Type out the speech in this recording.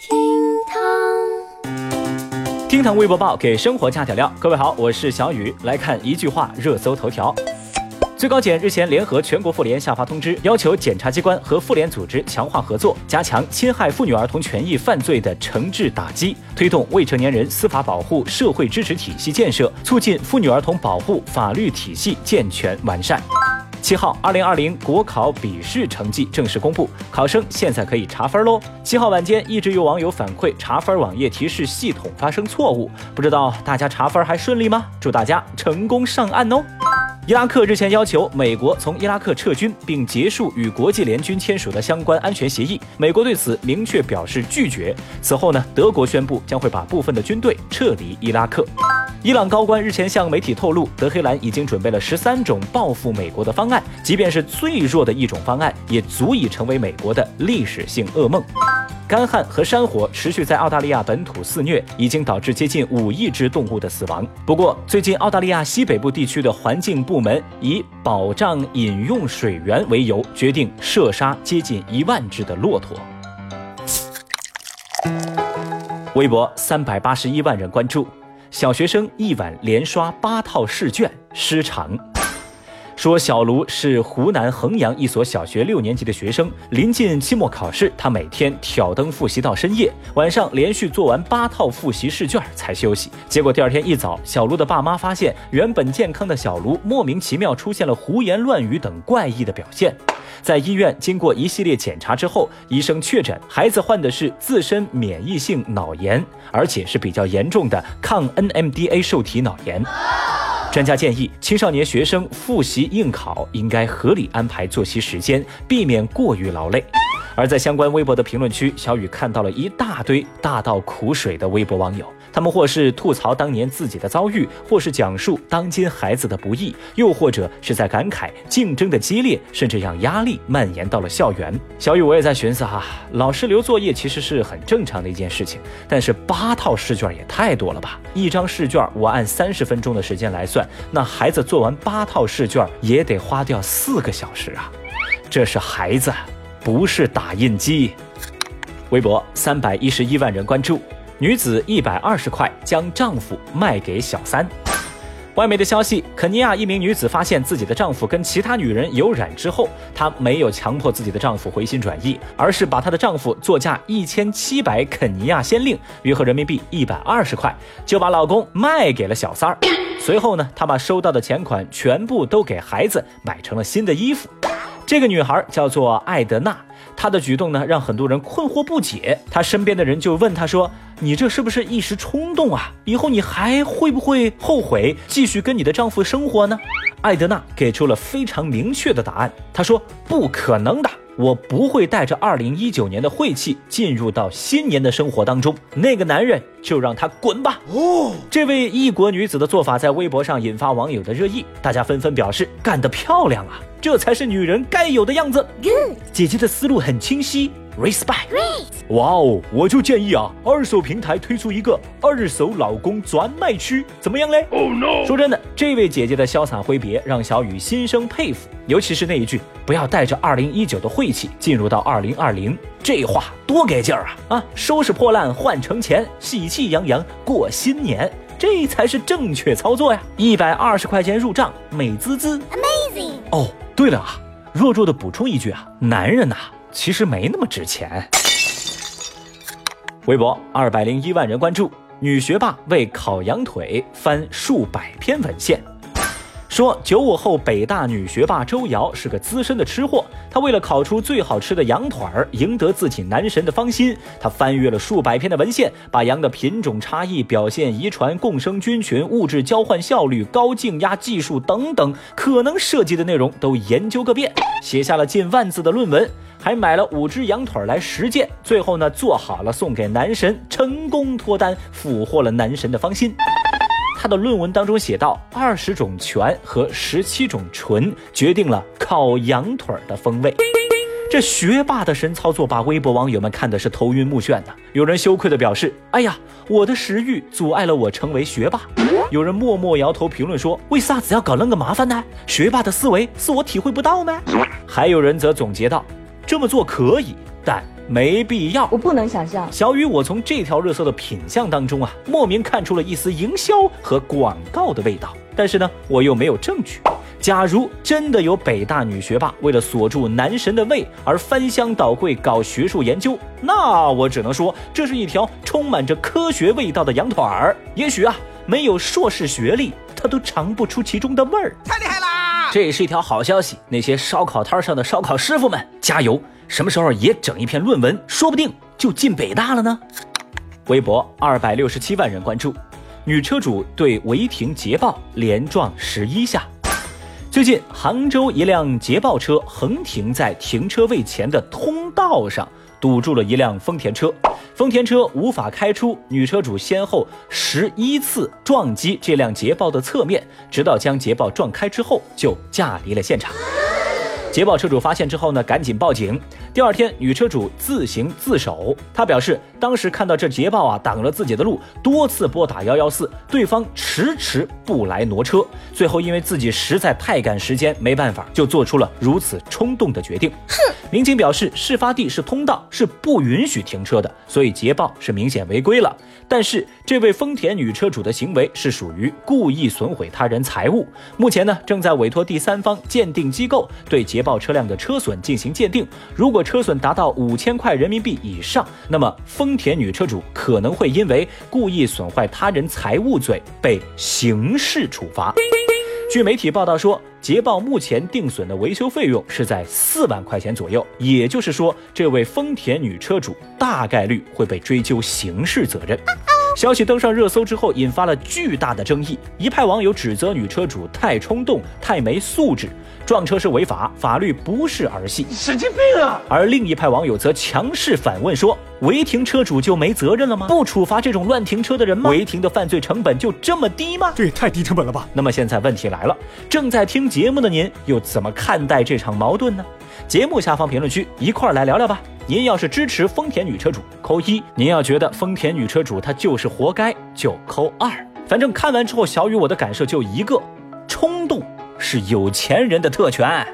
厅堂，厅堂微博报给生活加点料。各位好，我是小雨，来看一句话热搜头条。最高检日前联合全国妇联下发通知，要求检察机关和妇联组织强化合作，加强侵害妇女儿童权益犯罪的惩治打击，推动未成年人司法保护社会支持体系建设，促进妇女儿童保护法律体系健全完善。七号，二零二零国考笔试成绩正式公布，考生现在可以查分喽。七号晚间，一直有网友反馈查分网页提示系统发生错误，不知道大家查分还顺利吗？祝大家成功上岸哦！伊拉克日前要求美国从伊拉克撤军，并结束与国际联军签署的相关安全协议。美国对此明确表示拒绝。此后呢，德国宣布将会把部分的军队撤离伊拉克。伊朗高官日前向媒体透露，德黑兰已经准备了十三种报复美国的方案，即便是最弱的一种方案，也足以成为美国的历史性噩梦。干旱和山火持续在澳大利亚本土肆虐，已经导致接近五亿只动物的死亡。不过，最近澳大利亚西北部地区的环境部门以保障饮用水源为由，决定射杀接近一万只的骆驼。微博三百八十一万人关注，小学生一晚连刷八套试卷失常。说小卢是湖南衡阳一所小学六年级的学生，临近期末考试，他每天挑灯复习到深夜，晚上连续做完八套复习试卷才休息。结果第二天一早，小卢的爸妈发现，原本健康的小卢莫名其妙出现了胡言乱语等怪异的表现。在医院经过一系列检查之后，医生确诊孩子患的是自身免疫性脑炎，而且是比较严重的抗 NMDA 受体脑炎。专家建议，青少年学生复习应考应该合理安排作息时间，避免过于劳累。而在相关微博的评论区，小雨看到了一大堆大倒苦水的微博网友。他们或是吐槽当年自己的遭遇，或是讲述当今孩子的不易，又或者是在感慨竞争的激烈，甚至让压力蔓延到了校园。小雨，我也在寻思哈，老师留作业其实是很正常的一件事情，但是八套试卷也太多了吧？一张试卷我按三十分钟的时间来算，那孩子做完八套试卷也得花掉四个小时啊！这是孩子，不是打印机。微博三百一十一万人关注。女子一百二十块将丈夫卖给小三。外媒的消息，肯尼亚一名女子发现自己的丈夫跟其他女人有染之后，她没有强迫自己的丈夫回心转意，而是把她的丈夫作价一千七百肯尼亚先令（约合人民币一百二十块），就把老公卖给了小三儿。随后呢，她把收到的钱款全部都给孩子买成了新的衣服。这个女孩叫做艾德娜。她的举动呢，让很多人困惑不解。她身边的人就问她说：“你这是不是一时冲动啊？以后你还会不会后悔继续跟你的丈夫生活呢？”艾德娜给出了非常明确的答案。她说：“不可能的，我不会带着二零一九年的晦气进入到新年的生活当中。那个男人就让他滚吧。”哦，这位异国女子的做法在微博上引发网友的热议，大家纷纷表示：“干得漂亮啊！”这才是女人该有的样子。姐姐的思路很清晰，respect。哇哦，我就建议啊，二手平台推出一个二手老公专卖区，怎么样嘞？Oh no！说真的，这位姐姐的潇洒挥别让小雨心生佩服，尤其是那一句“不要带着二零一九的晦气进入到二零二零”，这话多给劲儿啊！啊，收拾破烂换成钱，喜气洋洋过新年，这才是正确操作呀！一百二十块钱入账，美滋滋，amazing！哦。对了啊，弱弱的补充一句啊，男人呐，其实没那么值钱。微博二百零一万人关注，女学霸为烤羊腿翻数百篇文献。说九五后北大女学霸周瑶是个资深的吃货，她为了烤出最好吃的羊腿儿，赢得自己男神的芳心，她翻阅了数百篇的文献，把羊的品种差异、表现遗传、共生菌群、物质交换效率、高静压技术等等可能涉及的内容都研究个遍，写下了近万字的论文，还买了五只羊腿来实践，最后呢做好了送给男神，成功脱单，俘获了男神的芳心。他的论文当中写道，二十种醛和十七种醇决定了烤羊腿的风味。这学霸的神操作，把微博网友们看的是头晕目眩的。有人羞愧的表示：“哎呀，我的食欲阻碍了我成为学霸。”有人默默摇头评论说：“为啥子要搞那个麻烦呢？学霸的思维是我体会不到吗？”还有人则总结道：“这么做可以，但……”没必要。我不能想象。小雨，我从这条热搜的品相当中啊，莫名看出了一丝营销和广告的味道。但是呢，我又没有证据。假如真的有北大女学霸为了锁住男神的胃而翻箱倒柜搞学术研究，那我只能说这是一条充满着科学味道的羊腿儿。也许啊，没有硕士学历，他都尝不出其中的味儿。太厉害啦！这也是一条好消息，那些烧烤摊上的烧烤师傅们，加油！什么时候也整一篇论文，说不定就进北大了呢？微博二百六十七万人关注，女车主对违停捷豹连撞十一下。最近，杭州一辆捷豹车横停在停车位前的通道上，堵住了一辆丰田车，丰田车无法开出，女车主先后十一次撞击这辆捷豹的侧面，直到将捷豹撞开之后，就驾离了现场。捷豹车主发现之后呢，赶紧报警。第二天，女车主自行自首。她表示，当时看到这捷豹啊挡了自己的路，多次拨打幺幺四，对方迟迟不来挪车。最后，因为自己实在太赶时间，没办法，就做出了如此冲动的决定。哼！民警表示，事发地是通道，是不允许停车的，所以捷豹是明显违规了。但是，这位丰田女车主的行为是属于故意损毁他人财物。目前呢，正在委托第三方鉴定机构对捷捷豹车辆的车损进行鉴定。如果车损达到五千块人民币以上，那么丰田女车主可能会因为故意损坏他人财物罪被刑事处罚。据媒体报道说，捷豹目前定损的维修费用是在四万块钱左右，也就是说，这位丰田女车主大概率会被追究刑事责任。消息登上热搜之后，引发了巨大的争议。一派网友指责女车主太冲动、太没素质，撞车是违法，法律不是儿戏，神经病啊！而另一派网友则强势反问说：“违停车主就没责任了吗？不处罚这种乱停车的人吗？违停的犯罪成本就这么低吗？这也太低成本了吧！”那么现在问题来了，正在听节目的您又怎么看待这场矛盾呢？节目下方评论区一块儿来聊聊吧。您要是支持丰田女车主，扣一；您要觉得丰田女车主她就是活该，就扣二。反正看完之后，小雨我的感受就一个：冲动是有钱人的特权。